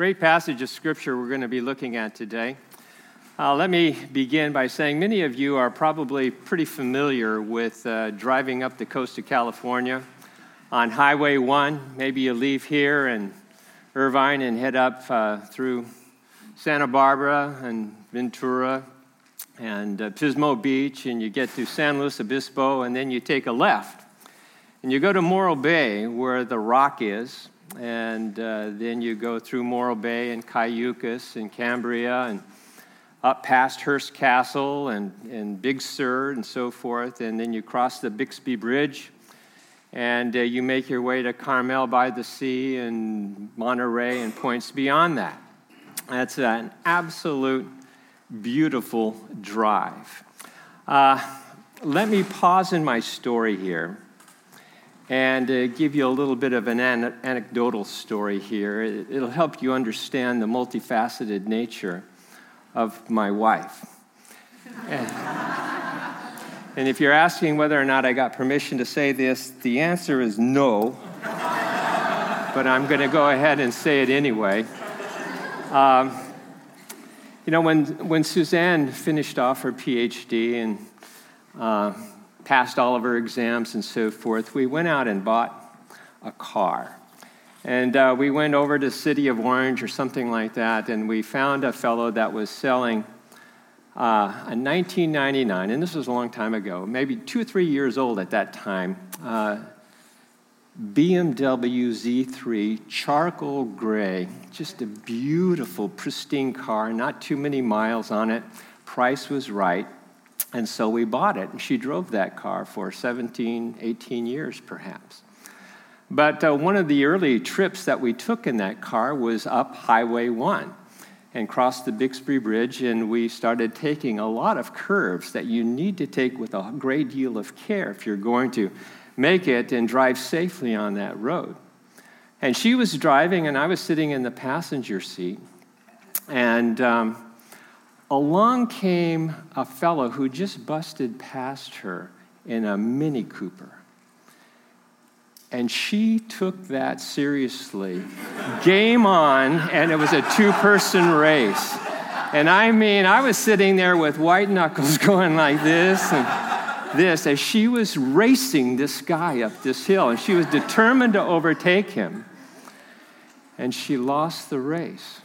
Great passage of scripture we're going to be looking at today. Uh, let me begin by saying many of you are probably pretty familiar with uh, driving up the coast of California on Highway 1. Maybe you leave here in Irvine and head up uh, through Santa Barbara and Ventura and uh, Pismo Beach, and you get to San Luis Obispo, and then you take a left. And you go to Morro Bay, where the rock is, and uh, then you go through Morro Bay and Cayucos and Cambria and up past Hearst Castle and, and Big Sur and so forth, and then you cross the Bixby Bridge and uh, you make your way to Carmel by the Sea and Monterey and points beyond that. That's an absolute beautiful drive. Uh, let me pause in my story here and uh, give you a little bit of an an- anecdotal story here. It, it'll help you understand the multifaceted nature of my wife. and, and if you're asking whether or not I got permission to say this, the answer is no. but I'm going to go ahead and say it anyway. Um, you know, when, when Suzanne finished off her PhD and uh, passed all of her exams and so forth, we went out and bought a car. And uh, we went over to City of Orange or something like that, and we found a fellow that was selling uh, a 1999, and this was a long time ago, maybe two or three years old at that time, uh, BMW Z3 charcoal gray, just a beautiful, pristine car, not too many miles on it. Price was right. And so we bought it, and she drove that car for 17, 18 years perhaps. But uh, one of the early trips that we took in that car was up Highway 1 and crossed the Bixby Bridge, and we started taking a lot of curves that you need to take with a great deal of care if you're going to make it and drive safely on that road. And she was driving, and I was sitting in the passenger seat. And um, along came a fellow who just busted past her in a Mini Cooper. And she took that seriously. Game on, and it was a two person race. And I mean, I was sitting there with white knuckles going like this and this as she was racing this guy up this hill. And she was determined to overtake him. And she lost the race.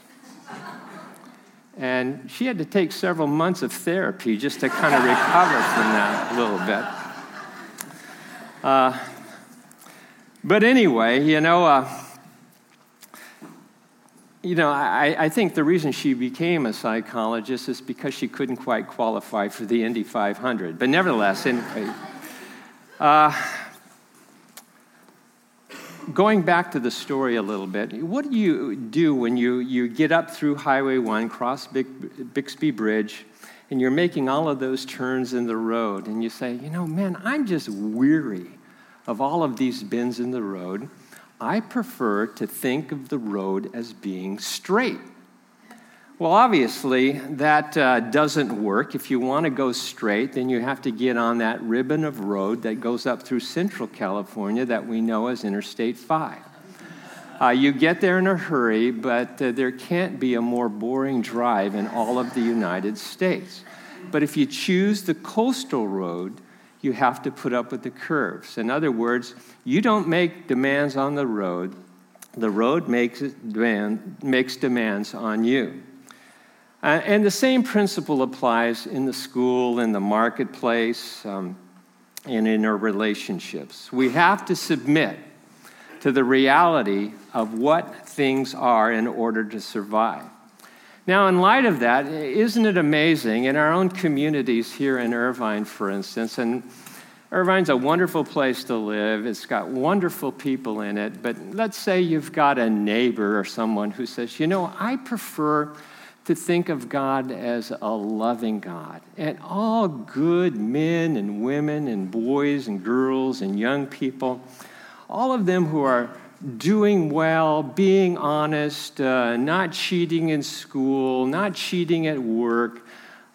And she had to take several months of therapy just to kind of recover from that a little bit. Uh, but anyway, you know, uh, you know, I, I, think the reason she became a psychologist is because she couldn't quite qualify for the Indy 500. But nevertheless, anyway, uh, going back to the story a little bit, what do you do when you, you get up through Highway 1, cross Bixby Bridge, and you're making all of those turns in the road, and you say, you know, man, I'm just weary of all of these bends in the road. I prefer to think of the road as being straight. Well, obviously, that uh, doesn't work. If you want to go straight, then you have to get on that ribbon of road that goes up through central California that we know as Interstate 5. Uh, you get there in a hurry, but uh, there can't be a more boring drive in all of the United States. But if you choose the coastal road, you have to put up with the curves. In other words, you don't make demands on the road, the road makes, demand, makes demands on you. Uh, and the same principle applies in the school, in the marketplace, um, and in our relationships. We have to submit to the reality of what things are in order to survive. Now, in light of that, isn't it amazing in our own communities here in Irvine, for instance, and Irvine's a wonderful place to live. It's got wonderful people in it. But let's say you've got a neighbor or someone who says, you know, I prefer to think of God as a loving God. And all good men and women and boys and girls and young people, all of them who are doing well, being honest, uh, not cheating in school, not cheating at work,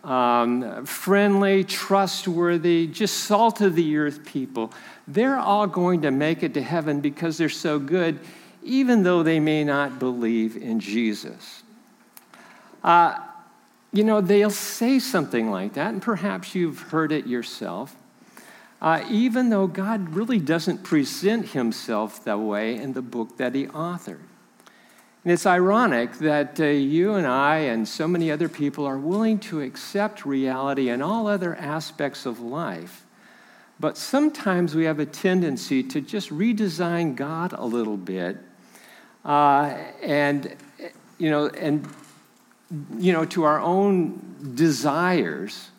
um, friendly, trustworthy, just salt of the earth people, they're all going to make it to heaven because they're so good, even though they may not believe in Jesus. Uh, you know, they'll say something like that, and perhaps you've heard it yourself. Uh, even though God really doesn't present himself that way in the book that he authored. And it's ironic that uh, you and I and so many other people are willing to accept reality and all other aspects of life. But sometimes we have a tendency to just redesign God a little bit uh, and, you know, and, you know, to our own desires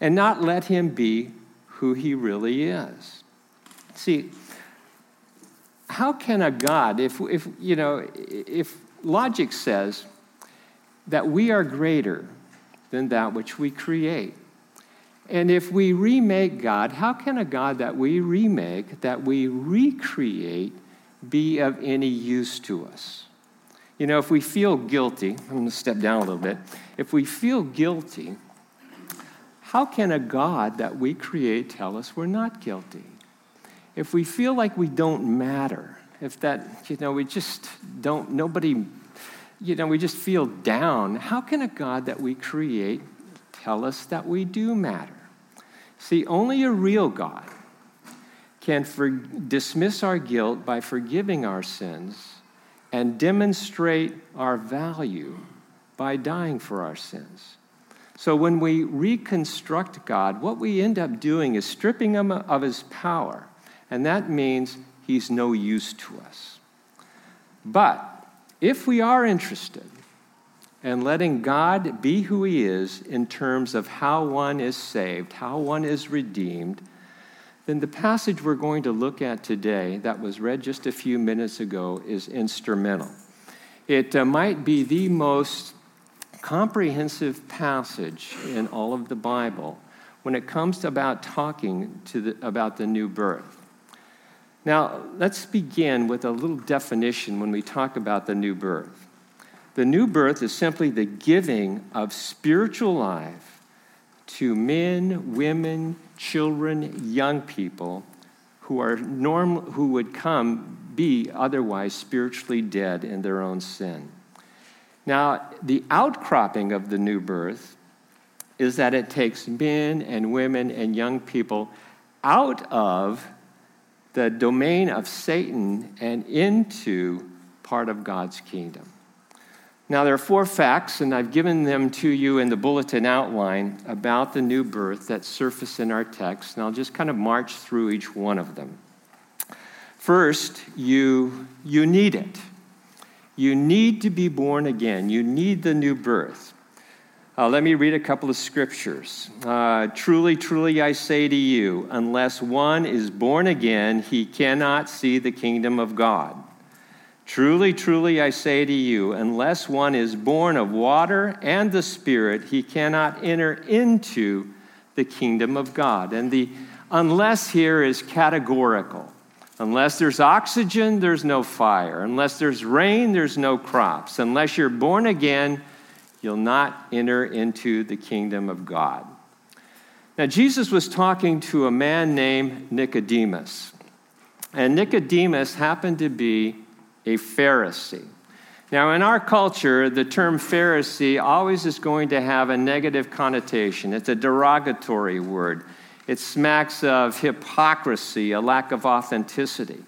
and not let Him be who He really is. See, how can a God, if, if, you know, if logic says that we are greater than that which we create, and if we remake God, how can a God that we remake, that we recreate, be of any use to us? You know, if we feel guilty, I'm going to step down a little bit. If we feel guilty, how can a God that we create tell us we're not guilty? if we feel like we don't matter, if that, you know, we just don't, nobody, you know, we just feel down, how can a God that we create tell us that we do matter? See, only a real God can for, dismiss our guilt by forgiving our sins and demonstrate our value by dying for our sins. So when we reconstruct God, what we end up doing is stripping him of his power and that means he's no use to us. But if we are interested in letting God be who he is in terms of how one is saved, how one is redeemed, then the passage we're going to look at today, that was read just a few minutes ago, is instrumental. It uh, might be the most comprehensive passage in all of the Bible when it comes to about talking to the, about the new birth. Now, let's begin with a little definition when we talk about the new birth. The new birth is simply the giving of spiritual life to men, women, children, young people who are normal, who would come be otherwise spiritually dead in their own sin. Now, the outcropping of the new birth is that it takes men and women and young people out of the domain of Satan and into part of God's kingdom. Now, there are four facts, and I've given them to you in the bulletin outline about the new birth that surface in our text, and I'll just kind of march through each one of them. First, you, you need it. You need to be born again. You need the new birth. Uh, let me read a couple of scriptures. Uh, truly, truly, I say to you, unless one is born again, he cannot see the kingdom of God. Truly, truly, I say to you, unless one is born of water and the Spirit, he cannot enter into the kingdom of God. And the unless here is categorical. Unless there's oxygen, there's no fire. Unless there's rain, there's no crops. Unless you're born again, you'll not enter into the kingdom of God. Now, Jesus was talking to a man named Nicodemus. And Nicodemus happened to be a Pharisee. Now, in our culture, the term Pharisee always is going to have a negative connotation. It's a derogatory word. It smacks of hypocrisy, a lack of authenticity.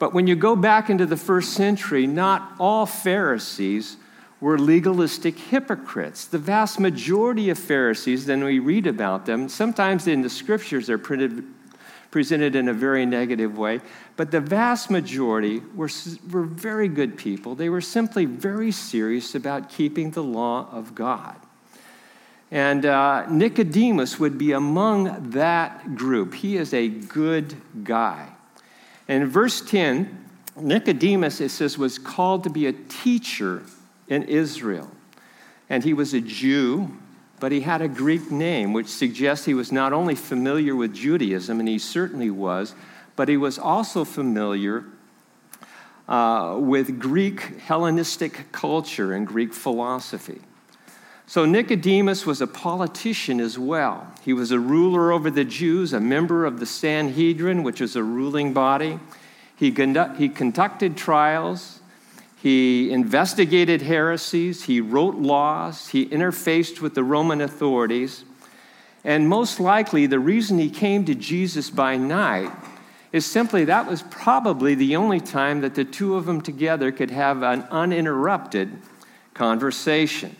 But when you go back into the first century, not all Pharisees were legalistic hypocrites. The vast majority of Pharisees, then we read about them, sometimes in the scriptures they're printed, presented in a very negative way, but the vast majority were, were very good people. They were simply very serious about keeping the law of God. And uh, Nicodemus would be among that group. He is a good guy. And in verse 10, Nicodemus, it says, was called to be a teacher in Israel. And he was a Jew, but he had a Greek name, which suggests he was not only familiar with Judaism, and he certainly was, but he was also familiar uh, with Greek Hellenistic culture and Greek philosophy. So Nicodemus was a politician as well. He was a ruler over the Jews, a member of the Sanhedrin, which was a ruling body. He, conduct, he conducted trials. He investigated heresies. He wrote laws. He interfaced with the Roman authorities. And most likely, the reason he came to Jesus by night is simply that was probably the only time that the two of them together could have an uninterrupted conversation.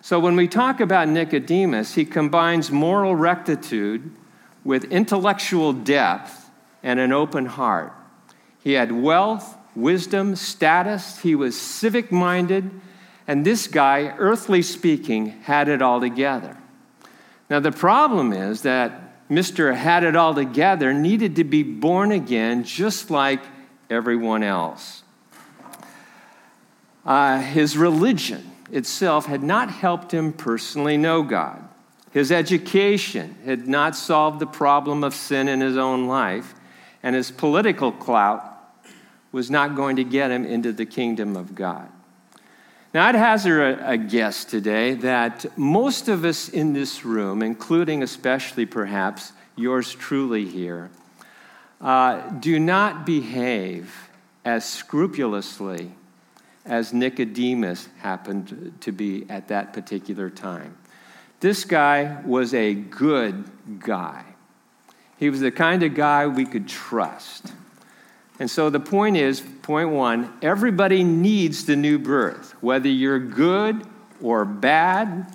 So when we talk about Nicodemus, he combines moral rectitude with intellectual depth and an open heart. He had wealth, wisdom, status, he was civic minded, and this guy, earthly speaking, had it all together. Now, the problem is that Mr. Had It All Together needed to be born again just like everyone else. Uh, his religion itself had not helped him personally know God. His education had not solved the problem of sin in his own life, and his political clout was not going to get him into the kingdom of God. Now, I'd hazard a, a guess today that most of us in this room, including especially perhaps yours truly here, uh, do not behave as scrupulously as Nicodemus happened to be at that particular time. This guy was a good guy. He was the kind of guy we could trust. And so the point is point one everybody needs the new birth. Whether you're good or bad,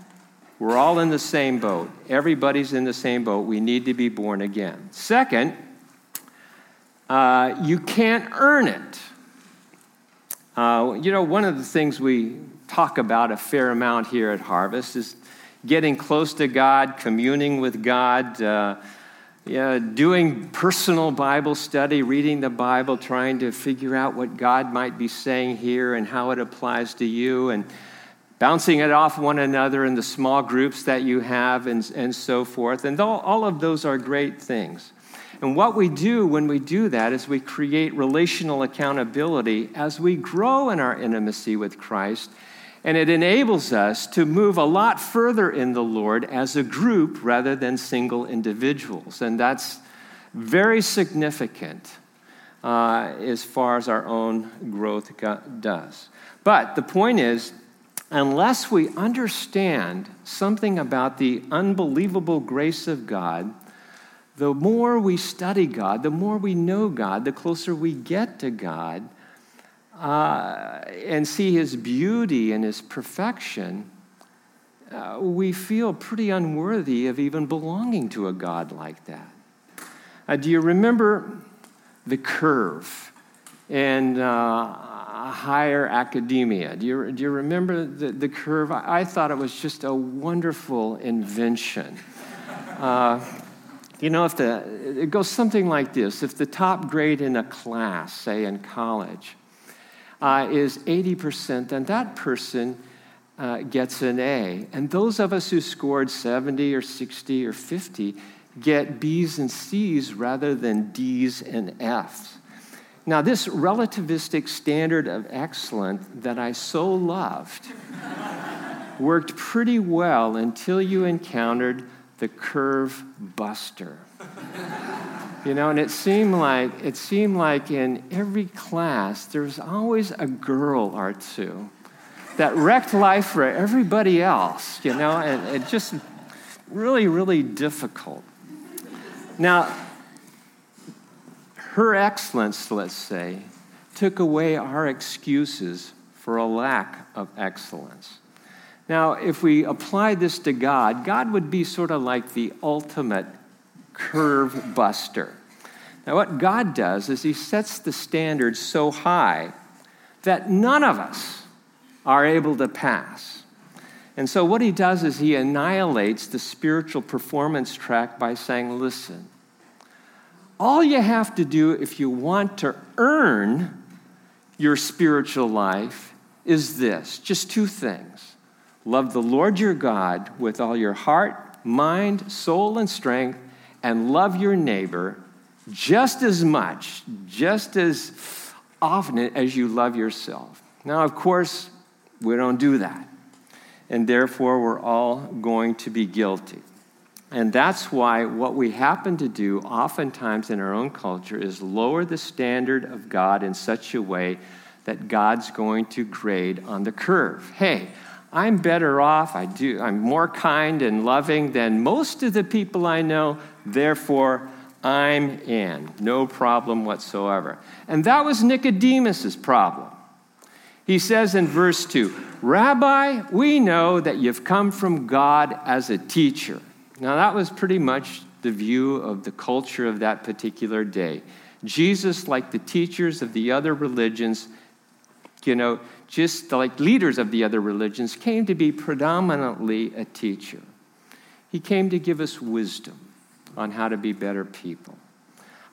we're all in the same boat. Everybody's in the same boat. We need to be born again. Second, uh, you can't earn it. Uh, you know, one of the things we talk about a fair amount here at Harvest is getting close to God, communing with God. Uh, yeah, doing personal Bible study, reading the Bible, trying to figure out what God might be saying here and how it applies to you, and bouncing it off one another in the small groups that you have, and, and so forth. And all, all of those are great things. And what we do when we do that is we create relational accountability as we grow in our intimacy with Christ and it enables us to move a lot further in the Lord as a group rather than single individuals. And that's very significant uh, as far as our own growth does. But the point is, unless we understand something about the unbelievable grace of God, the more we study God, the more we know God, the closer we get to God, uh, and see his beauty and his perfection, uh, we feel pretty unworthy of even belonging to a God like that. Uh, do you remember the curve in uh, higher academia? Do you, do you remember the, the curve? I, I thought it was just a wonderful invention. Uh, you know, if the, it goes something like this if the top grade in a class, say in college, uh, is 80%, then that person uh, gets an A. And those of us who scored 70 or 60 or 50 get B's and C's rather than D's and F's. Now, this relativistic standard of excellence that I so loved worked pretty well until you encountered the curve buster. You know, and it seemed like it seemed like in every class there was always a girl or two that wrecked life for everybody else, you know, and it just really, really difficult. Now, her excellence, let's say, took away our excuses for a lack of excellence. Now, if we apply this to God, God would be sort of like the ultimate curve buster. Now, what God does is He sets the standard so high that none of us are able to pass. And so, what He does is He annihilates the spiritual performance track by saying, listen, all you have to do if you want to earn your spiritual life is this just two things love the Lord your God with all your heart, mind, soul, and strength and love your neighbor just as much, just as often as you love yourself. Now, of course, we don't do that. And therefore, we're all going to be guilty. And that's why what we happen to do oftentimes in our own culture is lower the standard of God in such a way that God's going to grade on the curve. Hey, I'm better off, I do, I'm more kind and loving than most of the people I know, therefore I'm in. No problem whatsoever. And that was Nicodemus's problem. He says in verse 2, Rabbi, we know that you've come from God as a teacher. Now, that was pretty much the view of the culture of that particular day. Jesus, like the teachers of the other religions, you know, just like leaders of the other religions, came to be predominantly a teacher. He came to give us wisdom on how to be better people.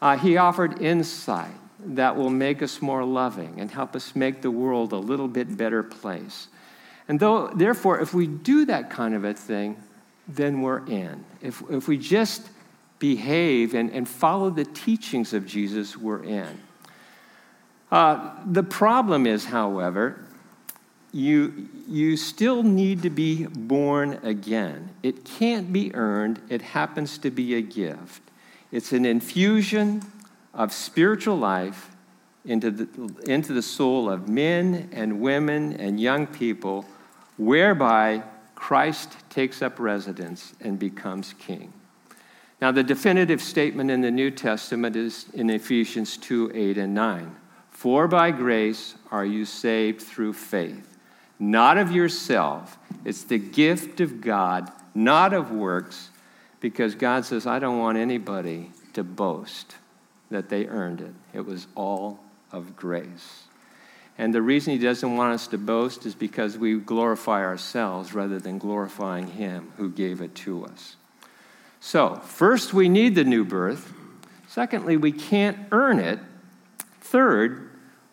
Uh, he offered insight that will make us more loving and help us make the world a little bit better place. And though, therefore, if we do that kind of a thing, then we're in. If, if we just behave and, and follow the teachings of Jesus, we're in. Uh, the problem is, however, you, you still need to be born again. It can't be earned, it happens to be a gift. It's an infusion of spiritual life into the, into the soul of men and women and young people, whereby Christ takes up residence and becomes king. Now, the definitive statement in the New Testament is in Ephesians 2 8 and 9. For by grace are you saved through faith, not of yourself. It's the gift of God, not of works, because God says, I don't want anybody to boast that they earned it. It was all of grace. And the reason He doesn't want us to boast is because we glorify ourselves rather than glorifying Him who gave it to us. So, first, we need the new birth. Secondly, we can't earn it. Third,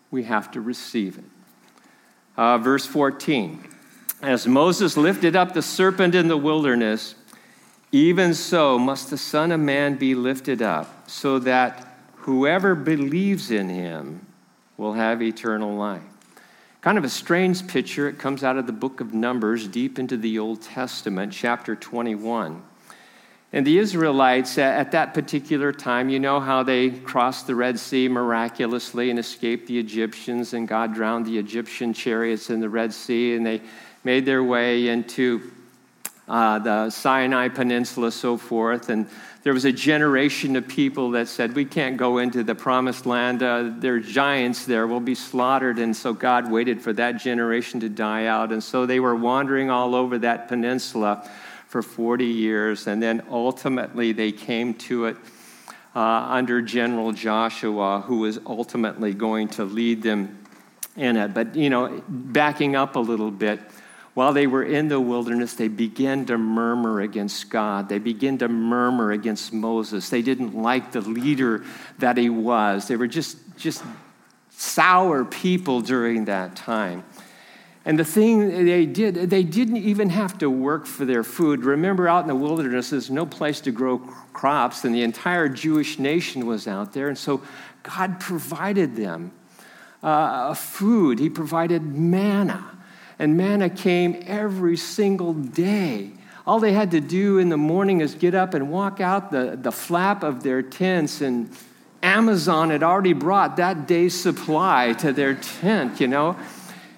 we have to receive it. Uh, verse 14 As Moses lifted up the serpent in the wilderness, even so must the Son of Man be lifted up, so that whoever believes in him will have eternal life. Kind of a strange picture. It comes out of the book of Numbers, deep into the Old Testament, chapter 21. And the Israelites at that particular time, you know how they crossed the Red Sea miraculously and escaped the Egyptians, and God drowned the Egyptian chariots in the Red Sea, and they made their way into uh, the Sinai Peninsula, so forth. And there was a generation of people that said, We can't go into the promised land. Uh, there are giants there. We'll be slaughtered. And so God waited for that generation to die out. And so they were wandering all over that peninsula for 40 years, and then ultimately they came to it uh, under General Joshua, who was ultimately going to lead them in it. But, you know, backing up a little bit, while they were in the wilderness, they began to murmur against God. They began to murmur against Moses. They didn't like the leader that he was. They were just, just sour people during that time. And the thing they did, they didn't even have to work for their food. Remember, out in the wilderness, there's no place to grow crops, and the entire Jewish nation was out there. And so God provided them uh, food, He provided manna. And manna came every single day. All they had to do in the morning is get up and walk out the, the flap of their tents, and Amazon had already brought that day's supply to their tent, you know.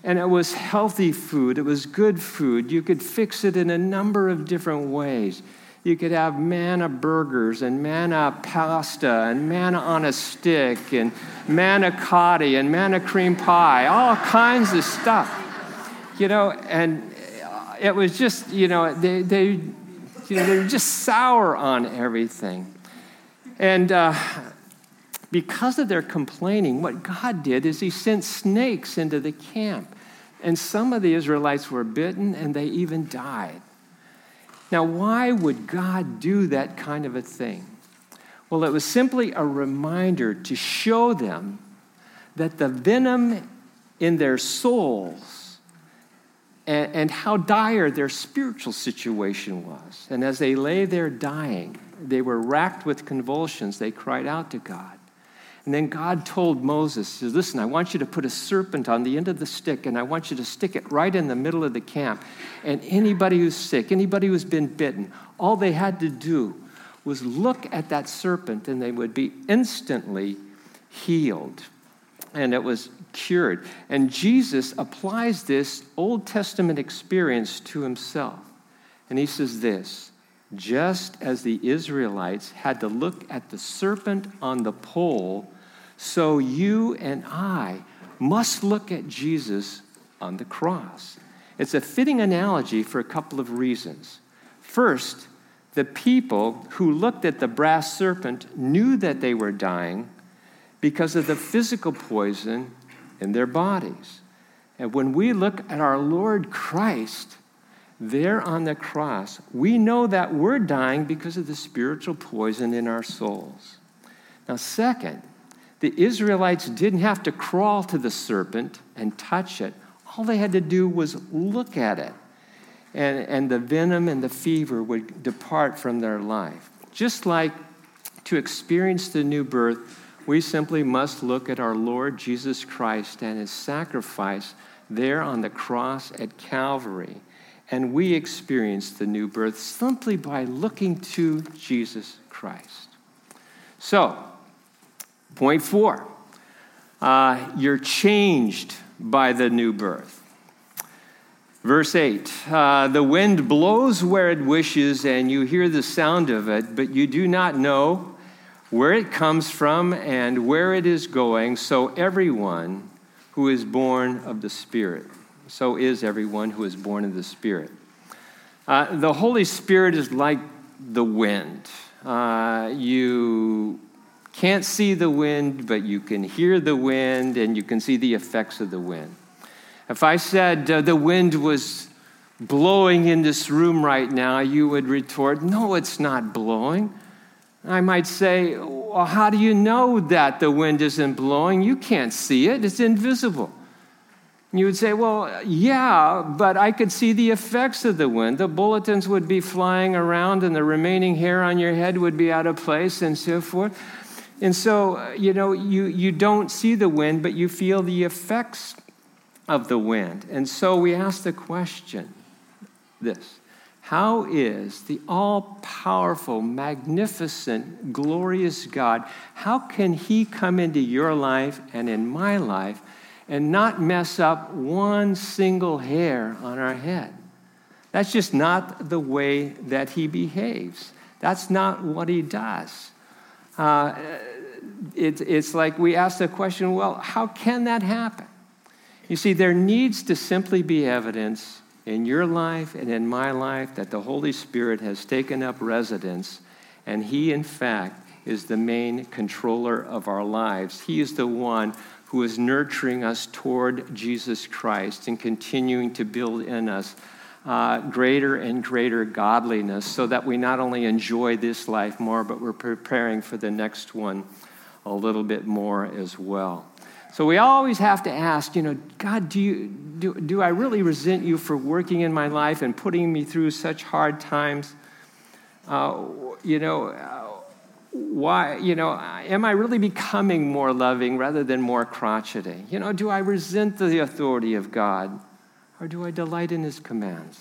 And it was healthy food, it was good food. You could fix it in a number of different ways. You could have manna burgers and manna pasta and manna on a stick and manna cotti and manna cream pie, all kinds of stuff. You know, and it was just, you know, they, they, you know, they were just sour on everything. And uh, because of their complaining, what God did is He sent snakes into the camp. And some of the Israelites were bitten and they even died. Now, why would God do that kind of a thing? Well, it was simply a reminder to show them that the venom in their souls and, and, how dire their spiritual situation was. And as they lay there dying, they were racked with convulsions. They cried out to God. And then God told Moses, Listen, I want you to put a serpent on the end of the stick, and I want you to stick it right in the middle of the camp. And anybody who's sick, anybody who's been bitten, all they had to do was look at that serpent, and they would be instantly healed. And it was cured. And Jesus applies this Old Testament experience to himself. And he says this just as the Israelites had to look at the serpent on the pole so you and I must look at Jesus on the cross. It's a fitting analogy for a couple of reasons. First, the people who looked at the brass serpent knew that they were dying because of the physical poison in their bodies. And when we look at our Lord Christ there on the cross, we know that we're dying because of the spiritual poison in our souls. Now, second, the Israelites didn't have to crawl to the serpent and touch it. All they had to do was look at it, and, and the venom and the fever would depart from their life. Just like to experience the new birth, we simply must look at our Lord Jesus Christ and his sacrifice there on the cross at Calvary. And we experience the new birth simply by looking to Jesus Christ. So, Point four uh, you're changed by the new birth. Verse 8 uh, The wind blows where it wishes, and you hear the sound of it, but you do not know where it comes from and where it is going. So, everyone who is born of the Spirit, so is everyone who is born of the Spirit. Uh, the Holy Spirit is like the wind. Uh, you can't see the wind, but you can hear the wind and you can see the effects of the wind. If I said uh, the wind was blowing in this room right now, you would retort, No, it's not blowing. I might say, Well, how do you know that the wind isn't blowing? You can't see it, it's invisible. You would say, Well, yeah, but I could see the effects of the wind. The bulletins would be flying around, and the remaining hair on your head would be out of place, and so forth. And so, uh, you know, you, you don't see the wind, but you feel the effects of the wind. And so we ask the question this How is the all powerful, magnificent, glorious God, how can He come into your life and in my life and not mess up one single hair on our head? That's just not the way that He behaves. That's not what He does. Uh, it, it's like we ask the question well, how can that happen? You see, there needs to simply be evidence in your life and in my life that the Holy Spirit has taken up residence, and He, in fact, is the main controller of our lives. He is the one who is nurturing us toward Jesus Christ and continuing to build in us uh, greater and greater godliness so that we not only enjoy this life more, but we're preparing for the next one a little bit more as well. So we always have to ask, you know, God, do, you, do, do I really resent you for working in my life and putting me through such hard times? Uh, you know, uh, why, you know, am I really becoming more loving rather than more crotchety? You know, do I resent the authority of God? Or do I delight in his commands,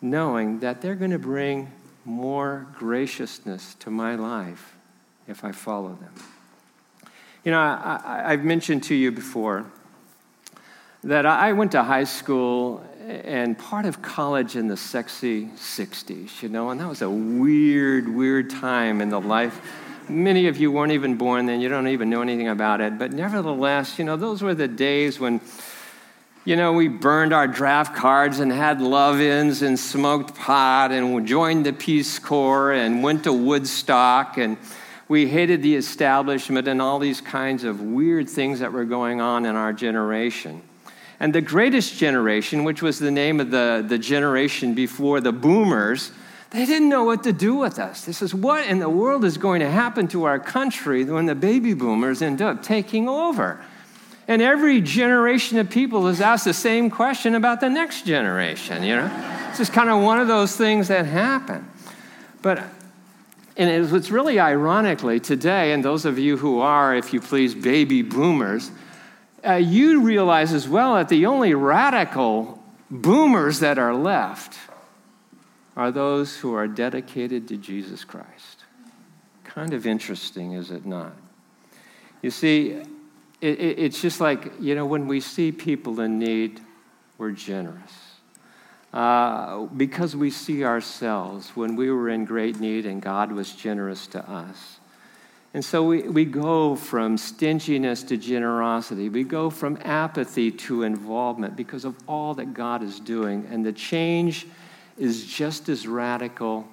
knowing that they're going to bring more graciousness to my life if I follow them? You know, I, have mentioned to you before that I went to high school and part of college in the sexy 60s, you know, and that was a weird, weird time in the life. Many of you weren't even born then, you don't even know anything about it, but nevertheless, you know, those were the days when you know, we burned our draft cards and had love ins and smoked pot and joined the Peace Corps and went to Woodstock and we hated the establishment and all these kinds of weird things that were going on in our generation. And the greatest generation, which was the name of the, the generation before the boomers, they didn't know what to do with us. This is what in the world is going to happen to our country when the baby boomers end up taking over? And every generation of people is asked the same question about the next generation, you know? It's just kind of one of those things that happen. But and it's really ironically today, and those of you who are, if you please, baby boomers, uh, you realize as well that the only radical boomers that are left are those who are dedicated to Jesus Christ. Kind of interesting, is it not? You see, it, it, it's just like, you know, when we see people in need, we're generous. Uh, because we see ourselves when we were in great need and God was generous to us. And so we, we go from stinginess to generosity. We go from apathy to involvement because of all that God is doing. And the change is just as radical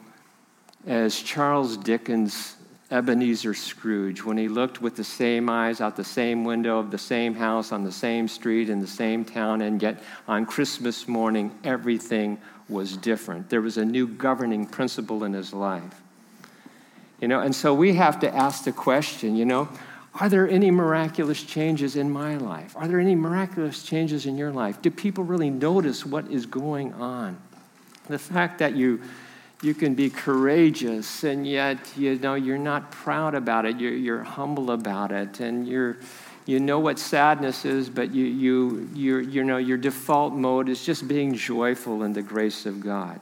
as Charles Dickens' Ebenezer Scrooge when he looked with the same eyes out the same window of the same house on the same street in the same town, and yet on Christmas morning, everything was different. There was a new governing principle in his life. You know, and so we have to ask the question, you know, are there any miraculous changes in my life? Are there any miraculous changes in your life? Do people really notice what is going on? The fact that you you can be courageous and yet you know you're not proud about it you're, you're humble about it and you're you know what sadness is but you you you you know your default mode is just being joyful in the grace of god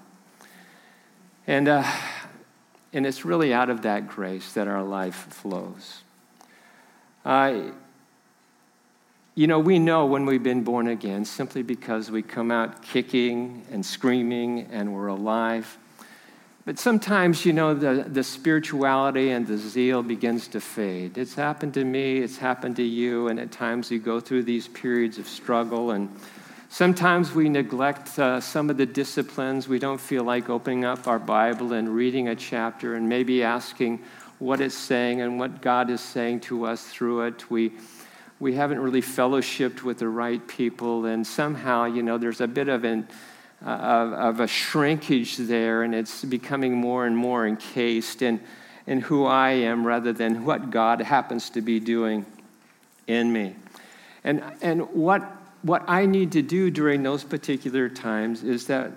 and uh, and it's really out of that grace that our life flows uh, you know, we know when we've been born again simply because we come out kicking and screaming and we're alive. But sometimes, you know, the, the spirituality and the zeal begins to fade. It's happened to me, it's happened to you, and at times we go through these periods of struggle. And sometimes we neglect uh, some of the disciplines. We don't feel like opening up our Bible and reading a chapter and maybe asking what it's saying and what God is saying to us through it. We we haven't really fellowshipped with the right people, and somehow, you know, there's a bit of an uh, of, of, a shrinkage there, and it's becoming more and more encased in, in who I am rather than what God happens to be doing in me. And, and what, what I need to do during those particular times is that,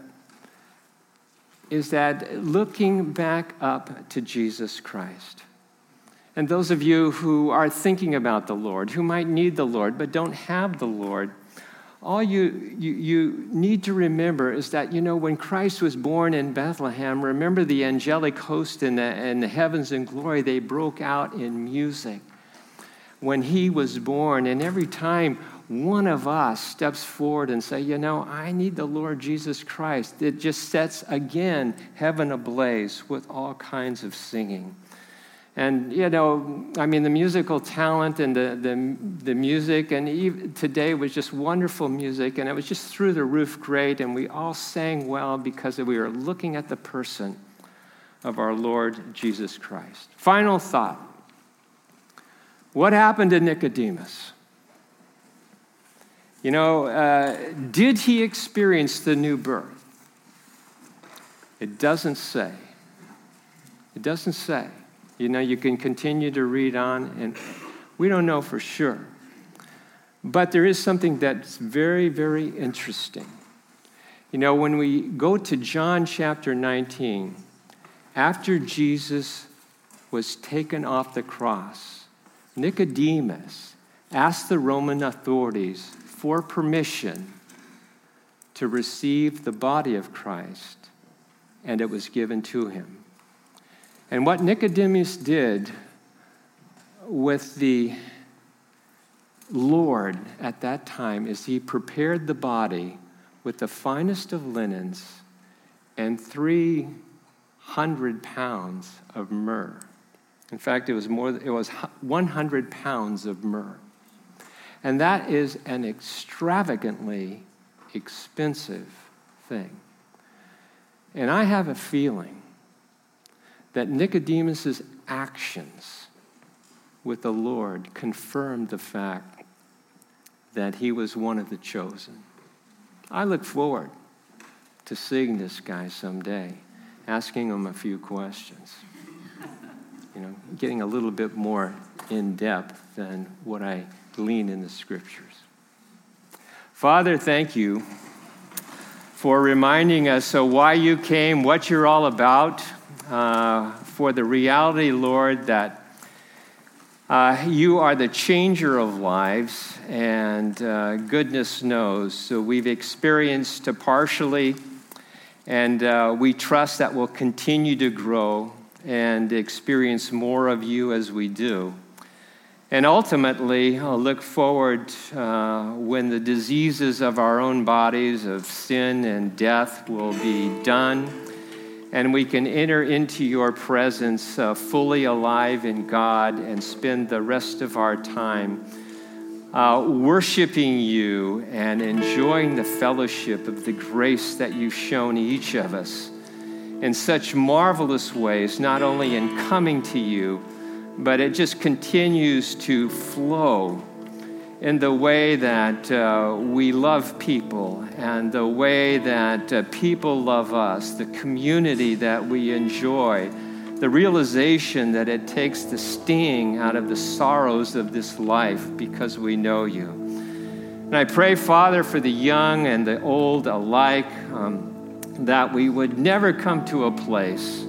is that looking back up to Jesus Christ. And those of you who are thinking about the Lord, who might need the Lord but don't have the Lord, all you, you, you need to remember is that, you know, when Christ was born in Bethlehem, remember the angelic host in the, in the heavens in glory, they broke out in music when he was born. And every time one of us steps forward and say, you know, I need the Lord Jesus Christ, it just sets again heaven ablaze with all kinds of singing. And, you know, I mean, the musical talent and the, the, the music, and today was just wonderful music, and it was just through the roof great, and we all sang well because we were looking at the person of our Lord Jesus Christ. Final thought What happened to Nicodemus? You know, uh, did he experience the new birth? It doesn't say. It doesn't say. You know, you can continue to read on, and we don't know for sure. But there is something that's very, very interesting. You know, when we go to John chapter 19, after Jesus was taken off the cross, Nicodemus asked the Roman authorities for permission to receive the body of Christ, and it was given to him. And what Nicodemus did with the Lord at that time is he prepared the body with the finest of linens and 300 pounds of myrrh. In fact, it was more it was 100 pounds of myrrh. And that is an extravagantly expensive thing. And I have a feeling that Nicodemus's actions with the Lord confirmed the fact that he was one of the chosen. I look forward to seeing this guy someday, asking him a few questions. You know, getting a little bit more in depth than what I glean in the scriptures. Father, thank you for reminding us of why you came, what you're all about uh, for the reality, Lord, that uh, you are the changer of lives, and uh, goodness knows. So we've experienced partially, and uh, we trust that we'll continue to grow and experience more of you as we do. And ultimately, I'll look forward uh, when the diseases of our own bodies, of sin and death, will be done and we can enter into your presence uh, fully alive in God and spend the rest of our time uh, worshiping you and enjoying the fellowship of the grace that you've shown each of us in such marvelous ways, not only in coming to you, but it just continues to flow in the way that uh, we love people and the way that uh, people love us, the community that we enjoy, the realization that it takes the sting out of the sorrows of this life because we know you. And I pray, Father, for the young and the old alike, um, that we would never come to a place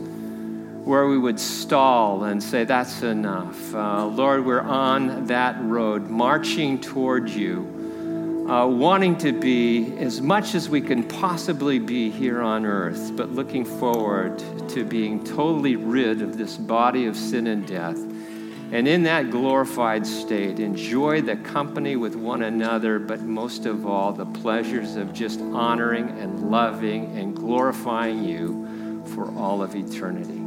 where we would stall and say, That's enough. Uh, Lord, we're on that road, marching toward you, uh, wanting to be as much as we can possibly be here on earth, but looking forward to being totally rid of this body of sin and death. And in that glorified state, enjoy the company with one another, but most of all, the pleasures of just honoring and loving and glorifying you for all of eternity.